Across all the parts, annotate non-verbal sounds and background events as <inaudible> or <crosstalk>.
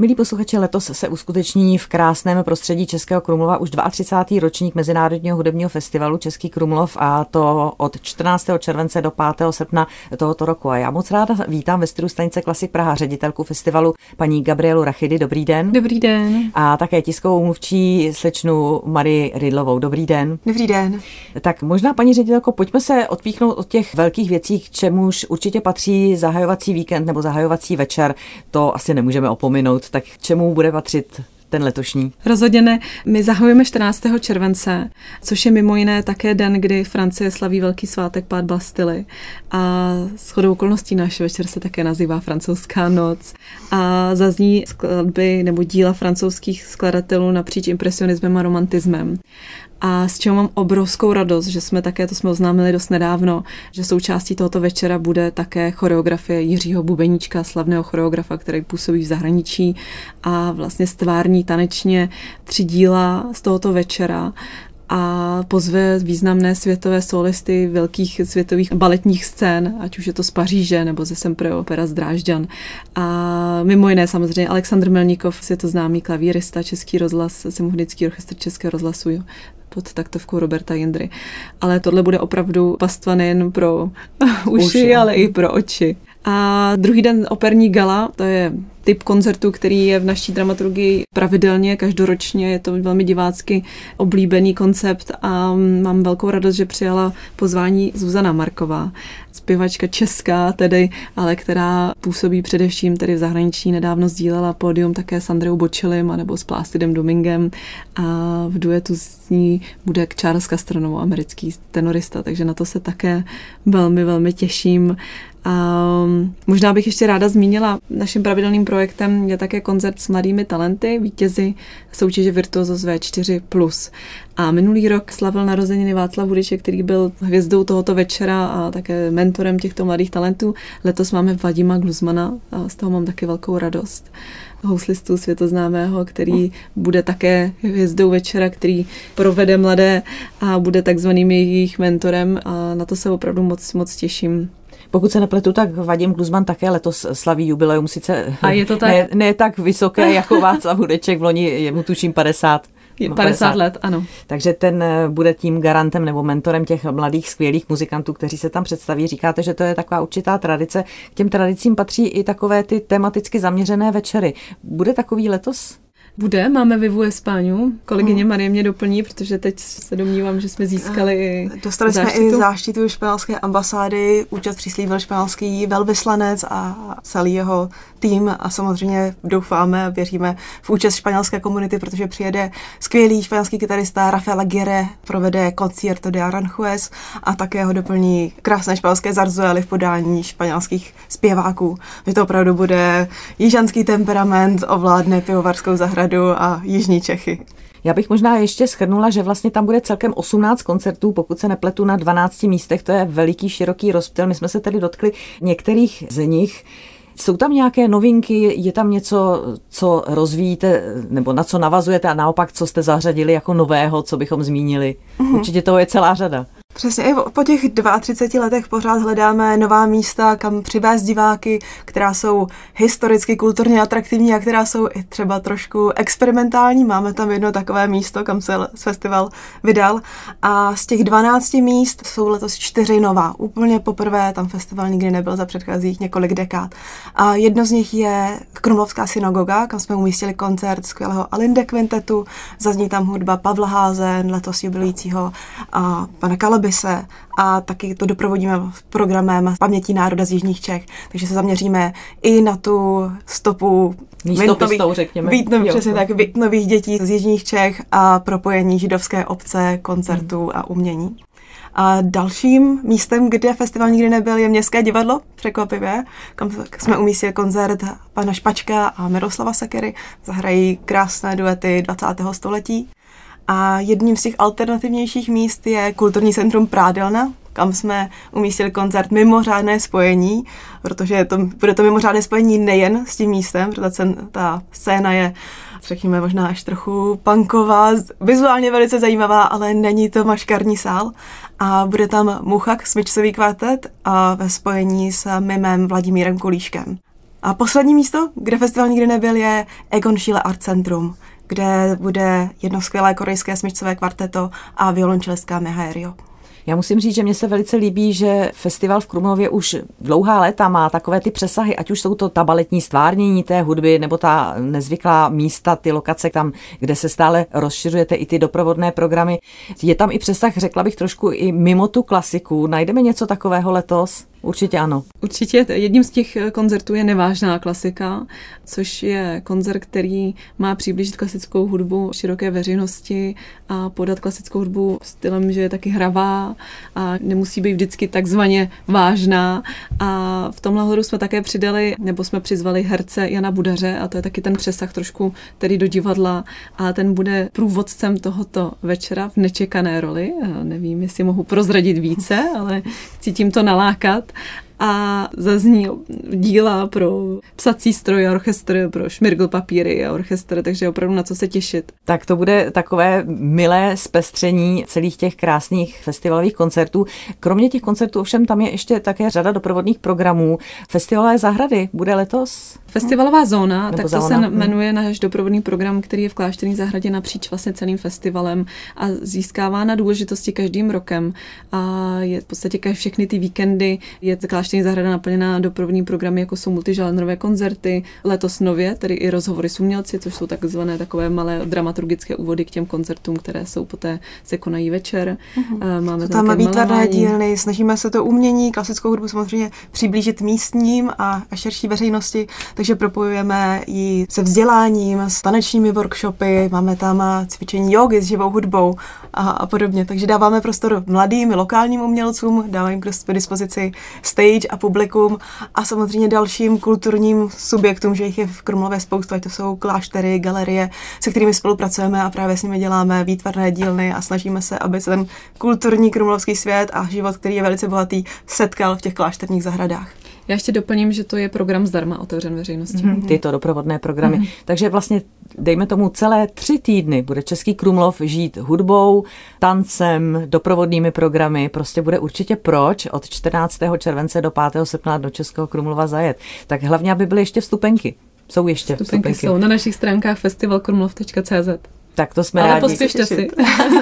Milí posluchači, letos se uskuteční v krásném prostředí Českého Krumlova už 32. ročník Mezinárodního hudebního festivalu Český Krumlov a to od 14. července do 5. srpna tohoto roku. A já moc ráda vítám ve studiu stanice Klasik Praha ředitelku festivalu paní Gabrielu Rachidy. Dobrý den. Dobrý den. A také tiskovou mluvčí slečnu Marii Rydlovou. Dobrý den. Dobrý den. Tak možná, paní ředitelko, pojďme se odpíchnout od těch velkých věcí, k čemuž určitě patří zahajovací víkend nebo zahajovací večer. To asi nemůžeme opominout tak čemu bude patřit ten letošní? Rozhodně ne. My zahajujeme 14. července, což je mimo jiné také den, kdy Francie slaví velký svátek pád Bastily. A s chodou okolností náš večer se také nazývá Francouzská noc. A zazní skladby nebo díla francouzských skladatelů napříč impresionismem a romantismem a s čeho mám obrovskou radost, že jsme také, to jsme oznámili dost nedávno, že součástí tohoto večera bude také choreografie Jiřího Bubeníčka, slavného choreografa, který působí v zahraničí a vlastně stvární tanečně tři díla z tohoto večera a pozve významné světové solisty velkých světových baletních scén, ať už je to z Paříže nebo ze Sempre Opera z Drážďan. A mimo jiné samozřejmě Aleksandr Melníkov, světoznámý klavírista, Český rozhlas, Symfonický orchestr Českého rozhlasu, jo, pod taktovkou Roberta Jindry. Ale tohle bude opravdu pastva nejen pro <laughs> uši, uši, ale i pro oči. A druhý den operní gala, to je typ koncertu, který je v naší dramaturgii pravidelně, každoročně. Je to velmi divácky oblíbený koncept a mám velkou radost, že přijala pozvání Zuzana Marková, zpěvačka česká tedy, ale která působí především tedy v zahraničí. Nedávno sdílela pódium také s Andreou Bočelim nebo s Plastidem Domingem a v duetu s ní bude Charles Castronovo, americký tenorista, takže na to se také velmi, velmi těším. A možná bych ještě ráda zmínila, naším pravidelným projektem je také koncert s mladými talenty, vítězi soutěže Virtuosos V4+. A minulý rok slavil narozeniny Václav Hudeček, který byl hvězdou tohoto večera a také mentorem těchto mladých talentů. Letos máme Vadima Gluzmana a z toho mám taky velkou radost houslistu světoznámého, který bude také hvězdou večera, který provede mladé a bude takzvaným jejich mentorem a na to se opravdu moc, moc těším. Pokud se nepletu, tak Vadim Gluzman také letos slaví jubileum, sice a je to tak? Ne, ne tak vysoké <laughs> jako Václav Hudeček, v loni je mu tuším 50. 50, 50 let, ano. Takže ten eh, bude tím garantem nebo mentorem těch mladých skvělých muzikantů, kteří se tam představí. Říkáte, že to je taková určitá tradice. K těm tradicím patří i takové ty tematicky zaměřené večery. Bude takový letos? Bude, máme Vivu Espáňu. Kolegyně hmm. Marie mě doplní, protože teď se domnívám, že jsme získali i Dostali záštitu. jsme i záštitu španělské ambasády, účast přislíbil španělský velvyslanec a celý jeho tým a samozřejmě doufáme a věříme v účast španělské komunity, protože přijede skvělý španělský kytarista Rafael Aguirre, provede Concierto de Aranjuez a také ho doplní krásné španělské zarzuely v podání španělských zpěváků. Že to opravdu bude jižanský temperament, ovládne pivovarskou zahradu a jižní Čechy. Já bych možná ještě schrnula, že vlastně tam bude celkem 18 koncertů, pokud se nepletu na 12 místech, to je veliký, široký rozptyl. My jsme se tedy dotkli některých z nich. Jsou tam nějaké novinky, je tam něco, co rozvíjíte, nebo na co navazujete a naopak, co jste zařadili jako nového, co bychom zmínili? Mm-hmm. Určitě toho je celá řada. Přesně, i po těch 32 letech pořád hledáme nová místa, kam přivést diváky, která jsou historicky, kulturně atraktivní a která jsou i třeba trošku experimentální. Máme tam jedno takové místo, kam se festival vydal. A z těch 12 míst jsou letos čtyři nová. Úplně poprvé tam festival nikdy nebyl za předchozích několik dekád. A jedno z nich je Krumlovská synagoga, kam jsme umístili koncert skvělého Alinde Quintetu. Zazní tam hudba Pavla Házen, letos jubilujícího a pana Kaleby se a taky to doprovodíme programem Pamětí národa z Jižních Čech. Takže se zaměříme i na tu stopu Místopistou, řekněme. Vítnových, přesně tak, nových dětí z Jižních Čech a propojení židovské obce, koncertů hmm. a umění. A dalším místem, kde festival nikdy nebyl, je Městské divadlo, překvapivě, kam jsme umístili koncert pana Špačka a Miroslava Sekery. Zahrají krásné duety 20. století. A jedním z těch alternativnějších míst je Kulturní centrum Prádelna, kam jsme umístili koncert Mimořádné spojení, protože to, bude to mimořádné spojení nejen s tím místem, protože ta, ta scéna je řekněme možná až trochu punková, vizuálně velice zajímavá, ale není to maškarní sál. A bude tam Muchak, smyčcový kvartet a ve spojení s mimem Vladimírem Kulíškem. A poslední místo, kde festival nikdy nebyl, je Egon Schiele Art Centrum, kde bude jedno skvělé korejské smyčcové kvarteto a violončelistka Mehaerio. Já musím říct, že mně se velice líbí, že festival v Krumlově už dlouhá léta má takové ty přesahy, ať už jsou to ta baletní stvárnění té hudby, nebo ta nezvyklá místa, ty lokace tam, kde se stále rozšiřujete i ty doprovodné programy. Je tam i přesah, řekla bych trošku i mimo tu klasiku. Najdeme něco takového letos? Určitě ano. Určitě jedním z těch koncertů je Nevážná klasika, což je koncert, který má přiblížit klasickou hudbu široké veřejnosti a podat klasickou hudbu stylem, že je taky hravá a nemusí být vždycky takzvaně vážná. A v tomhle hodu jsme také přidali, nebo jsme přizvali herce Jana Budaře a to je taky ten přesah trošku tedy do divadla a ten bude průvodcem tohoto večera v nečekané roli. Nevím, jestli mohu prozradit více, ale chci tím to nalákat up a zazní díla pro psací stroj a orchestr, pro šmirgl papíry a orchestr, takže opravdu na co se těšit. Tak to bude takové milé zpestření celých těch krásných festivalových koncertů. Kromě těch koncertů ovšem tam je ještě také řada doprovodných programů. Festivalové zahrady bude letos? Festivalová zóna, Nebo tak to zóna. se hmm. jmenuje náš doprovodný program, který je v Klášterní zahradě napříč vlastně celým festivalem a získává na důležitosti každým rokem. A je v podstatě všechny ty víkendy je Klášterní zahrada naplněná doprovodní programy, jako jsou multižánrové koncerty, letos nově, tedy i rozhovory s umělci, což jsou takzvané takové malé dramaturgické úvody k těm koncertům, které jsou poté se konají večer. Uh-huh. Máme tam výtvarné dílny, snažíme se to umění, klasickou hudbu samozřejmě přiblížit místním a, a širší veřejnosti takže propojujeme ji se vzděláním, s tanečními workshopy, máme tam cvičení jogy s živou hudbou a, a podobně. Takže dáváme prostor mladým lokálním umělcům, dáváme jim k dispozici stage a publikum a samozřejmě dalším kulturním subjektům, že jich je v Krumlově spoustu, ať to jsou kláštery, galerie, se kterými spolupracujeme a právě s nimi děláme výtvarné dílny a snažíme se, aby se ten kulturní krumlovský svět a život, který je velice bohatý, setkal v těch klášterních zahradách. Já ještě doplním, že to je program zdarma otevřen veřejnosti. Mm-hmm. Tyto doprovodné programy. Mm-hmm. Takže vlastně, dejme tomu, celé tři týdny bude Český Krumlov žít hudbou, tancem, doprovodnými programy. Prostě bude určitě proč od 14. července do 5. srpna do Českého Krumlova zajet. Tak hlavně, aby byly ještě vstupenky. Jsou ještě vstupenky. Vstupenky jsou na našich stránkách festivalkrumlov.cz. Tak to jsme Ale rádi. pospěšte si.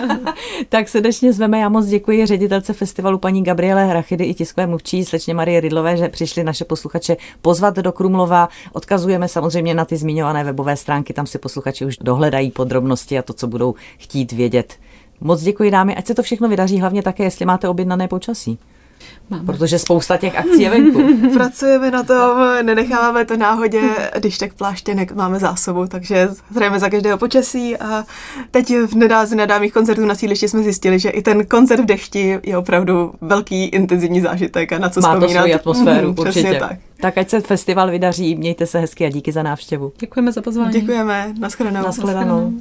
<laughs> tak srdečně zveme. Já moc děkuji ředitelce festivalu paní Gabriele Hrachidy i tiskové mluvčí slečně Marie Rydlové, že přišli naše posluchače pozvat do Krumlova. Odkazujeme samozřejmě na ty zmiňované webové stránky, tam si posluchači už dohledají podrobnosti a to, co budou chtít vědět. Moc děkuji dámy, ať se to všechno vydaří, hlavně také, jestli máte objednané počasí. Máme. Protože spousta těch akcí je venku. <laughs> Pracujeme na tom, nenecháváme to náhodě, když tak pláštěnek máme zásobu, takže zřejmě za každého počasí a teď v nedázi nedámých koncertů na sídlišti jsme zjistili, že i ten koncert v dešti je opravdu velký intenzivní zážitek a na co Má vzpomínat. to svoji atmosféru, <laughs> mm, určitě. tak. tak ať se festival vydaří, mějte se hezky a díky za návštěvu. Děkujeme za pozvání. Děkujeme, nashledanou. Nashledanou.